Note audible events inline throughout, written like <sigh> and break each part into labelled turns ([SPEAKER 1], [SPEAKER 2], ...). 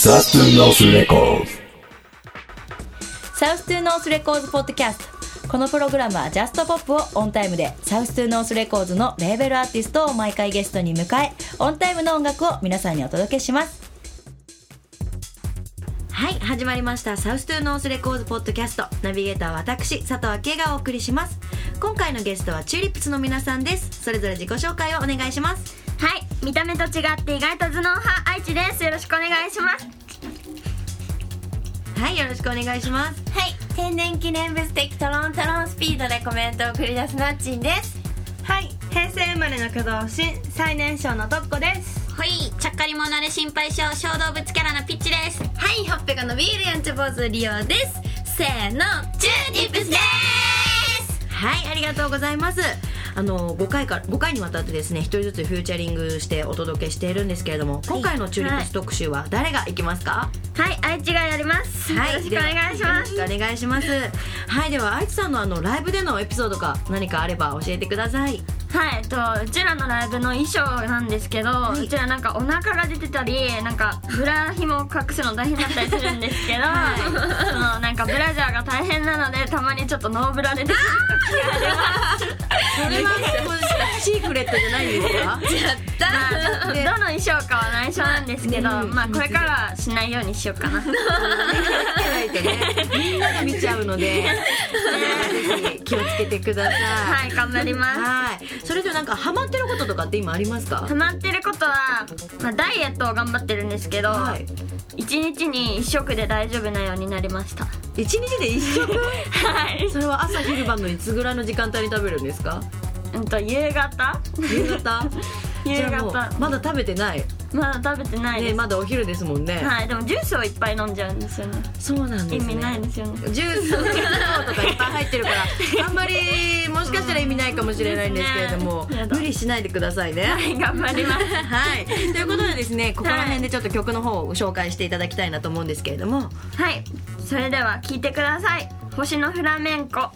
[SPEAKER 1] South to North Records。 South to North Records ポッドキャスト。このプログラムは just pop をオンタイムで South to North Records のレーベルアーティストを毎回ゲストに迎えオンタイムの音楽を皆さんにお届けします。はい始まりました。 South to North Records ポッドキャスト。ナビゲーターは私佐藤明恵がお送りします。今回のゲストはチューリップスの皆さんです。それぞれ自己紹介をお願いします。
[SPEAKER 2] はい見た目と違って意外と頭脳派愛知です。よろしくお願いします。
[SPEAKER 1] はいよろしくお願いします。
[SPEAKER 3] はい。天然記念物的トロントロンスピードでコメントを繰り出すなっちんです。
[SPEAKER 4] はい。平成生まれの挙動不審最年少のとっこです。
[SPEAKER 2] ほい。ちゃっかり者で心配性小動物キャラのピッチです。
[SPEAKER 3] はい。ほっぺが伸びるやんちゃ坊主リオです。せーの。チューリップスです
[SPEAKER 1] はいありがとうございます。あの5回から5回にわたってですね一人ずつフィーチャリングしてお届けしているんですけれども今回のチューリップス特集は誰がいきますか？
[SPEAKER 2] はい愛知がやります、
[SPEAKER 1] はい。
[SPEAKER 2] よろしくお願いします。
[SPEAKER 1] よろしくお願いします。はいでは愛知さんのあのライブでのエピソードが何かあれば教えてください
[SPEAKER 2] はいえっとうちらのライブの衣装なんですけど、
[SPEAKER 1] い。う
[SPEAKER 2] ちらなんかお腹が出てたりなんかブラ紐を隠すの大変だったりするんですけど、そのなんかブラジャーが大変なのでたまにちょっとノーブラで出てくる時があります
[SPEAKER 1] それはシークレットじゃないんですか？<laughs>
[SPEAKER 2] まあどの衣装かは内緒なんですけど、
[SPEAKER 1] うん
[SPEAKER 2] まあこれからはしないようにしようかな。
[SPEAKER 1] ね。みんなが見ちゃうので、<laughs> ね。ぜひ気をつけてください。
[SPEAKER 2] はい頑張ります。
[SPEAKER 1] はいそれではなんかハマってることとかって今ありますか？
[SPEAKER 2] ハマってることは、まあ、ダイエットを頑張ってるんですけど、
[SPEAKER 1] はい。
[SPEAKER 2] 一日に一食で大丈夫なようになりました。
[SPEAKER 1] 一日で一食？<laughs>
[SPEAKER 2] はい。
[SPEAKER 1] それは朝昼晩のいつぐらいの時間帯に食べるんですか？
[SPEAKER 2] うんと夕方。
[SPEAKER 1] 夕方？<laughs>
[SPEAKER 2] 夕方。
[SPEAKER 1] まだ食べてない？
[SPEAKER 2] まだ食べてないで
[SPEAKER 1] ね
[SPEAKER 2] す、
[SPEAKER 1] まだお昼ですもんね、
[SPEAKER 2] はいでもジュースをいっぱい飲んじゃうんですよね。
[SPEAKER 1] そうなんですね。
[SPEAKER 2] 意味ないですよね。
[SPEAKER 1] ジュースのとかいっぱい入ってるから <laughs> あんまりもしかしたら意味ないかもしれないんですけれども、
[SPEAKER 2] ね
[SPEAKER 1] 無理しないでくださいね。
[SPEAKER 2] はい頑張ります。<laughs>
[SPEAKER 1] はい、ということでですねここら辺でちょっと曲の方を紹介していただきたいなと思うんですけれども。
[SPEAKER 2] はい。それでは聴いてください。星のフラメンコ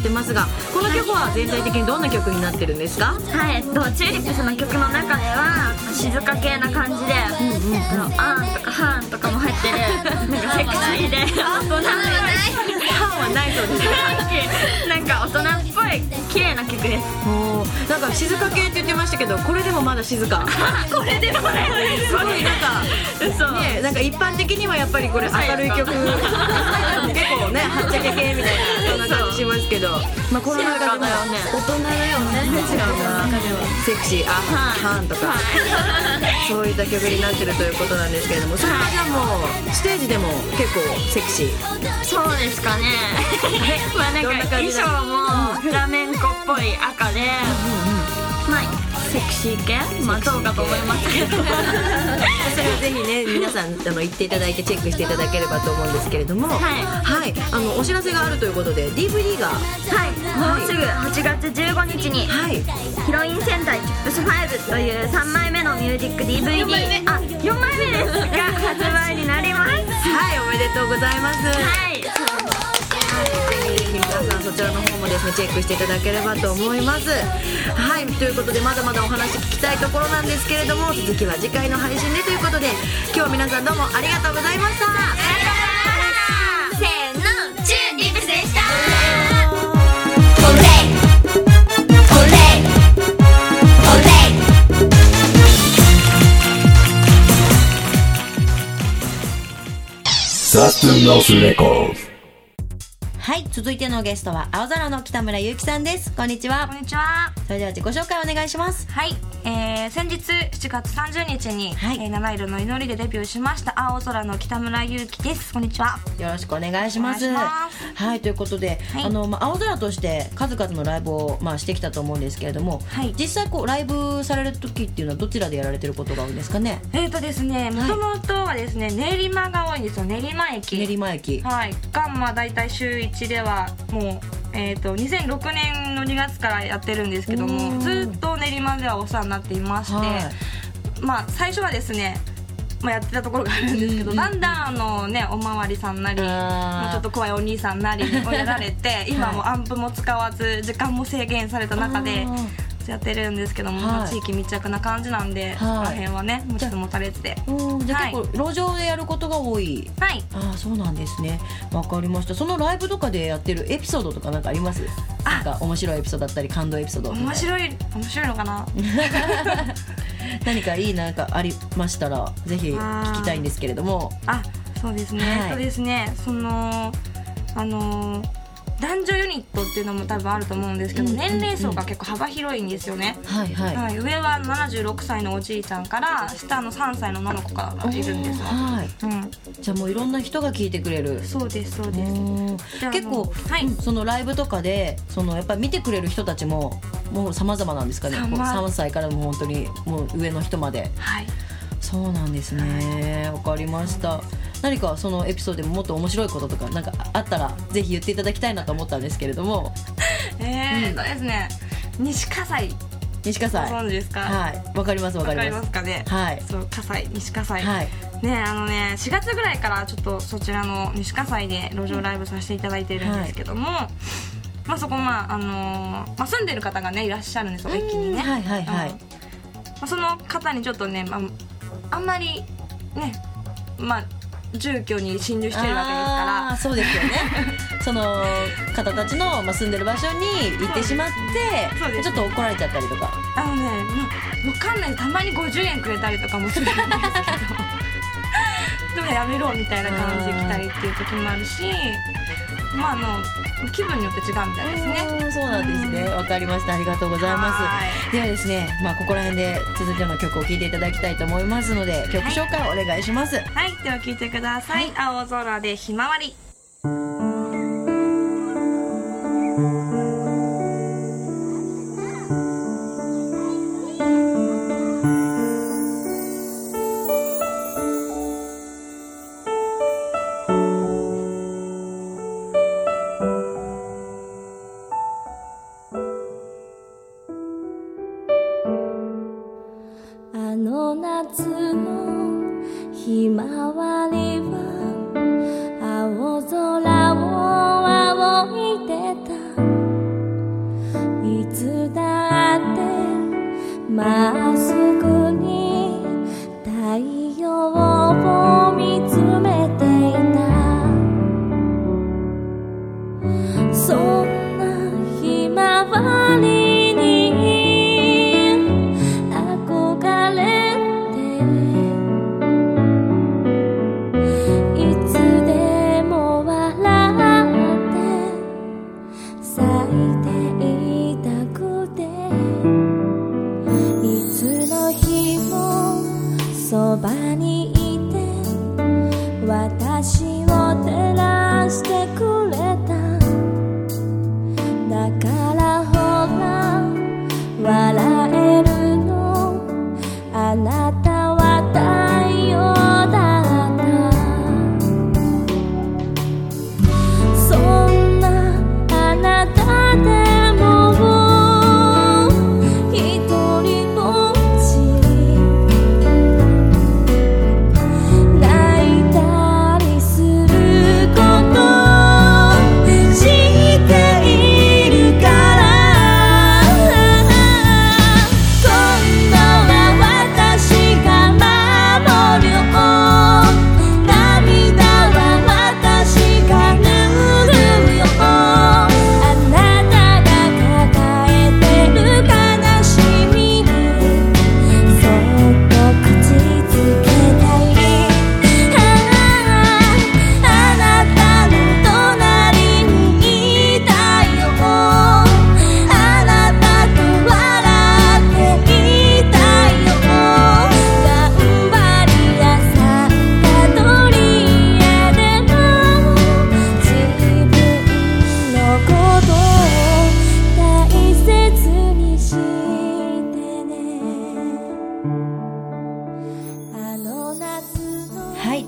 [SPEAKER 5] って
[SPEAKER 1] ますがこの曲は全体的にどんな曲になってるんですか？
[SPEAKER 2] はい、えっと、チューリップスの曲の中では静か系な感じで、あのあーんとかはーんとかも入ってる <laughs> なんかセクシーで大人っぽい。<laughs>
[SPEAKER 1] パンはないそうです。<laughs>
[SPEAKER 2] なんか大人い。綺麗な曲です。
[SPEAKER 1] おー。なんか静か系って言ってましたけどこれでもまだ静か。<laughs>
[SPEAKER 2] これでもね
[SPEAKER 1] すごいなんか
[SPEAKER 2] 嘘。
[SPEAKER 1] ねなんか一般的にはやっぱりこれ明るい曲。<laughs> 結構ねはっちゃけ系みたいなそんな感じしますけど。<laughs> まあこの中でも大人だよね。違うな。セクシー。あはんとか。そういった曲になってるということなんですけれどもそれはじゃあもうステージでも結構セクシー。
[SPEAKER 2] そうですかね。まあなんか衣装もフラメンコっぽい赤で、まあセクシー系？まあどうかと思いますけど。
[SPEAKER 1] それはぜひね <laughs> 皆さんあの行っていただいてチェックしていただければと思うんですけれども。
[SPEAKER 2] はい。
[SPEAKER 1] はい。あのお知らせがあるということで DVD が。
[SPEAKER 2] はい。もうすぐ8月15日に
[SPEAKER 1] はい。
[SPEAKER 2] ヒロイン戦隊チップス5という3枚目のミュージック DVD あ4枚目です。が発売になります。
[SPEAKER 1] はい。おめでとうございます。
[SPEAKER 2] はい。
[SPEAKER 1] ぜひ皆さんそちらの方もですねチェックしていただければと思います。はいということでまだまだお話聞きたいところなんですけれども続きは次回の配信でということで今日は皆さんどうもありがとうございました。
[SPEAKER 5] せーのチューリップスでした。オレイオレイオレイ
[SPEAKER 6] South to North Records
[SPEAKER 1] はい続いてのゲストは青空の北村ゆうきさんです。こんにちは。
[SPEAKER 4] こんにちは。
[SPEAKER 1] それでは自己紹介お願いします。
[SPEAKER 4] はい、えー、先日7月30日に、
[SPEAKER 1] はい。
[SPEAKER 4] えー七色の祈りでデビューしました青空の北村祐希です。こんにちは。
[SPEAKER 1] よろしくお願いします。はいということで、
[SPEAKER 4] はい。
[SPEAKER 1] あのまあ青空として数々のライブをまあしてきたと思うんですけれども、
[SPEAKER 4] はい。
[SPEAKER 1] 実際こうライブされる時っていうのはどちらでやられてることが多いんですかね？
[SPEAKER 4] えーとですねもともとはですね練馬が多いんですよ。練馬駅。
[SPEAKER 1] 練馬駅。
[SPEAKER 4] はい。がまあ大体週1ではもうえー、と2006年の2月からやってるんですけど
[SPEAKER 1] うん。
[SPEAKER 4] もずっと練馬ではお世話になっていまして、
[SPEAKER 1] はい。
[SPEAKER 4] まあ最初はですねまあ、やってたところがあるんですけど、
[SPEAKER 1] うん
[SPEAKER 4] だんだんあのねおまわりさんなりもうちょっと怖いお兄さんなりをやられて <laughs> 今もアンプも使わず時間も制限された中で
[SPEAKER 1] あ
[SPEAKER 4] やってるんですけども、
[SPEAKER 1] はい。
[SPEAKER 4] まあ地域密着な感じなんで、そこら辺はね持ちつ持たれつで
[SPEAKER 1] うん。じゃあ
[SPEAKER 4] はい。
[SPEAKER 1] 結構路上でやることが多い。
[SPEAKER 4] はい。
[SPEAKER 1] ああそうなんですね。わかりました。そのライブとかでやってるエピソードとかなんかあります？なんか面白いエピソードだったり感動エピソード
[SPEAKER 4] 面白い面白いのかな？<laughs>
[SPEAKER 1] 何かいいなんかありましたらぜひ聞きたいんですけれども。
[SPEAKER 4] あそうですね、
[SPEAKER 1] はい。
[SPEAKER 4] えっとですね。そのあの男女ユニットっていうのも多分あると思うんですけど、
[SPEAKER 1] うん
[SPEAKER 4] 年齢層が結構幅広いんですよね、
[SPEAKER 1] はいはい、
[SPEAKER 4] はい、上は76歳のおじいちゃんから下の3歳の女の子がいるんですよ、
[SPEAKER 1] はい。
[SPEAKER 4] うん、
[SPEAKER 1] じゃあもういろんな人が聞いてくれる。
[SPEAKER 4] そうですそうです。
[SPEAKER 1] 結構、
[SPEAKER 4] はい。
[SPEAKER 1] うんそのライブとかでそのやっぱり見てくれる人たちももう様々なんですかね。
[SPEAKER 4] 様
[SPEAKER 1] こう3歳からもう本当にもう上の人まで。
[SPEAKER 4] はい。
[SPEAKER 1] そうなんですね。わかりました何かそのエピソードでももっと面白いこととかなんかあったらぜひ言っていただきたいなと思ったんですけれども。<laughs>
[SPEAKER 4] えーとですね。西葛西。ご
[SPEAKER 1] 西葛西。
[SPEAKER 4] 存知ですか？
[SPEAKER 1] はい。わかりますわ
[SPEAKER 4] わかり
[SPEAKER 1] ま
[SPEAKER 4] ますすかね？
[SPEAKER 1] はい。
[SPEAKER 4] そう葛西西葛西、
[SPEAKER 1] はい。
[SPEAKER 4] ねあのね4月ぐらいからちょっとそちらの西葛西で路上ライブさせていただいてるんですけども、まあそこまああのーまあ、住んでる方がねいらっしゃるんですよ駅にね、
[SPEAKER 1] はいはいはい。
[SPEAKER 4] うん。まあ、その方にちょっとね、まあ、あんまりねまあ住居に侵入してるわけですか
[SPEAKER 1] あーそうですよね。<laughs> その方たちの、まあ、住んでる場所に行ってしまってちょっと怒られちゃったりとか。ら
[SPEAKER 4] あのね、まあ、わかんない。たまに50円くれたりとかもするんですけど。<laughs> でもやめろみたいな感じで来たりっていう時もあるしまああの気分によって違うみたいですね。
[SPEAKER 1] うんそうなんですね。わかりました。ありがとうございま
[SPEAKER 4] は
[SPEAKER 1] すではですね、まあ、ここら辺で続いての曲を聴いていただきたいと思いますので曲紹介をお願いします、
[SPEAKER 4] はい。では聞いてください、青空でひまわり
[SPEAKER 5] っ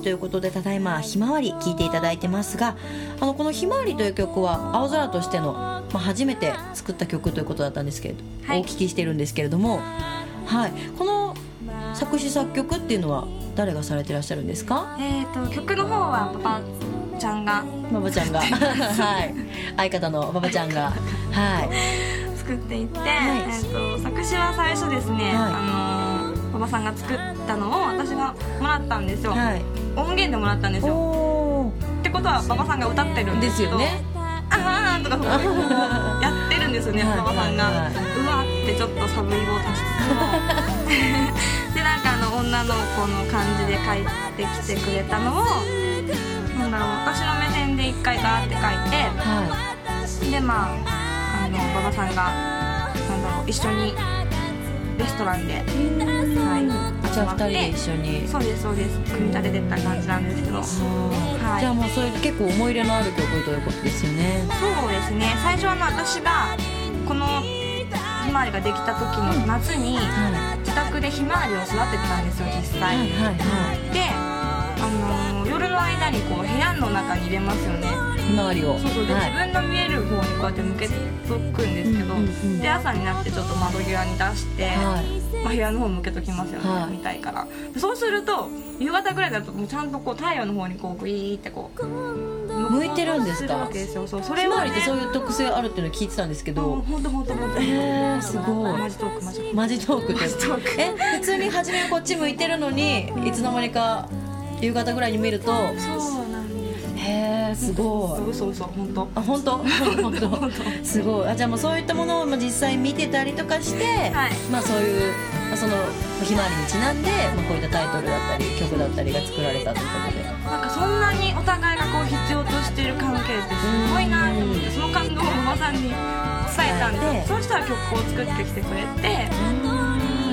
[SPEAKER 5] い
[SPEAKER 1] うことでただいま「ひまわり」聴いていただいてますがあのこの「ひまわり」という曲は青空としての、まあ、初めて作った曲ということだったんですけれど、
[SPEAKER 4] はい。
[SPEAKER 1] お聞きしてるんですけれども、はい、この作詞作曲っていうのは誰がされてらっしゃるんですか？
[SPEAKER 4] えっ、と曲の方はパパちゃんが
[SPEAKER 1] 馬場ちゃんが。はい。相方の馬場ちゃんが。はい。
[SPEAKER 4] 作っていって、
[SPEAKER 1] い。
[SPEAKER 4] えー、と作詞は最初ですね、
[SPEAKER 1] はい。
[SPEAKER 4] あのー馬場さんが作ったのを私がもらったんですよ、
[SPEAKER 1] はい
[SPEAKER 4] 音源でもらったんですよ。
[SPEAKER 1] お
[SPEAKER 4] ってことは馬場さんが歌ってるんですけど
[SPEAKER 1] すよね。
[SPEAKER 4] あーとかこう <laughs> やってるんですよね
[SPEAKER 1] はい
[SPEAKER 4] 馬場さんが、
[SPEAKER 1] う
[SPEAKER 4] わってちょっとサブイボを足しつつ <laughs> でなんかあの女の子の感じで書いてきてくれたのをなんだろう私の目線で一回ガーって書いて
[SPEAKER 1] は
[SPEAKER 4] でまああの馬場さんがなんだろう一緒にレストランで、はい、
[SPEAKER 1] いじゃあ2人で
[SPEAKER 4] 集
[SPEAKER 1] 一緒に。
[SPEAKER 4] そうですそうです。組み立ててった感じなんですけど。そう。はい。
[SPEAKER 1] じゃあもうそれ結構思い入れのある曲ということですよね
[SPEAKER 4] ですね。最初は私がこのひまわりができた時の夏に
[SPEAKER 1] は
[SPEAKER 4] 自宅でひまわりを育ててたんですよ実
[SPEAKER 1] い
[SPEAKER 4] 際、
[SPEAKER 1] はいはいは
[SPEAKER 4] であの夜の間にこう部屋の中に入れますよね。
[SPEAKER 1] いひまわりを。
[SPEAKER 4] そうそう。で、
[SPEAKER 1] はい。
[SPEAKER 4] 自分の見える方にこうやって向けとくんですけど、
[SPEAKER 1] うんうんうん。
[SPEAKER 4] で朝になってちょっと窓際に出して、
[SPEAKER 1] はい。
[SPEAKER 4] まあ、部屋の方向けときますよね、
[SPEAKER 1] はい。
[SPEAKER 4] 見たいからそうすると夕方ぐらいだともうちゃんとこう太陽の方にこうグイーってこう
[SPEAKER 1] 向いてるんですか？
[SPEAKER 4] そうそれ
[SPEAKER 1] ひま
[SPEAKER 4] をね
[SPEAKER 1] わりってそういう特性あるっていうのを聞いてたんですけど。
[SPEAKER 4] ほんとほんとほんと
[SPEAKER 1] へーすごい。
[SPEAKER 4] マジトークマジトーク。
[SPEAKER 1] マジトークっえ普通に初めこっち向いてるのにいつの間にか夕方ぐらいに見ると
[SPEAKER 4] そうなんです。
[SPEAKER 1] へえすごい。
[SPEAKER 4] 嘘嘘本当。
[SPEAKER 1] あ本当？<laughs> 本当。すごい。あじゃあもうそういったものをまあ実際見てたりとかして、
[SPEAKER 4] はい。
[SPEAKER 1] まあそういうまあそのひまわりにちなんで、まあ、こういったタイトルだったり曲だったりが作られたということで。
[SPEAKER 4] なんかそんなにお互いがこう必要としてる関係ってすごいなと思ってその感動をおばさんに伝えたんでそうしたら曲を作ってきてくれて。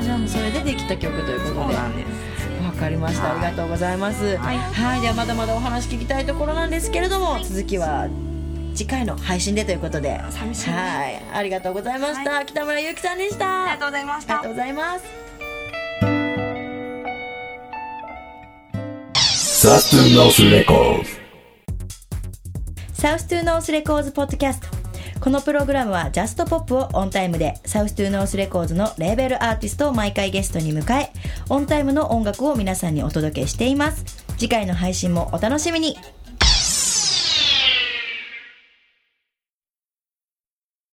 [SPEAKER 1] じゃあもうそれでできた曲ということで。
[SPEAKER 4] そうなんです。
[SPEAKER 1] わかりました。ありがとうございます。
[SPEAKER 4] はい。
[SPEAKER 1] はい。ではまだまだお話聞きたいところなんですけれども続きは次回の配信でということで。
[SPEAKER 4] 寂しい。
[SPEAKER 1] はい。ありがとうございました、北村ゆうきさんでした。
[SPEAKER 4] ありがとうございました。
[SPEAKER 1] ありがとうございます。
[SPEAKER 6] Saturn North Records.
[SPEAKER 1] サウストゥーノースレコーズポッドキャスト。このプログラムは just pop をオンタイムで South to North Records のレーベルアーティストを毎回ゲストに迎えオンタイムの音楽を皆さんにお届けしています。次回の配信もお楽しみに。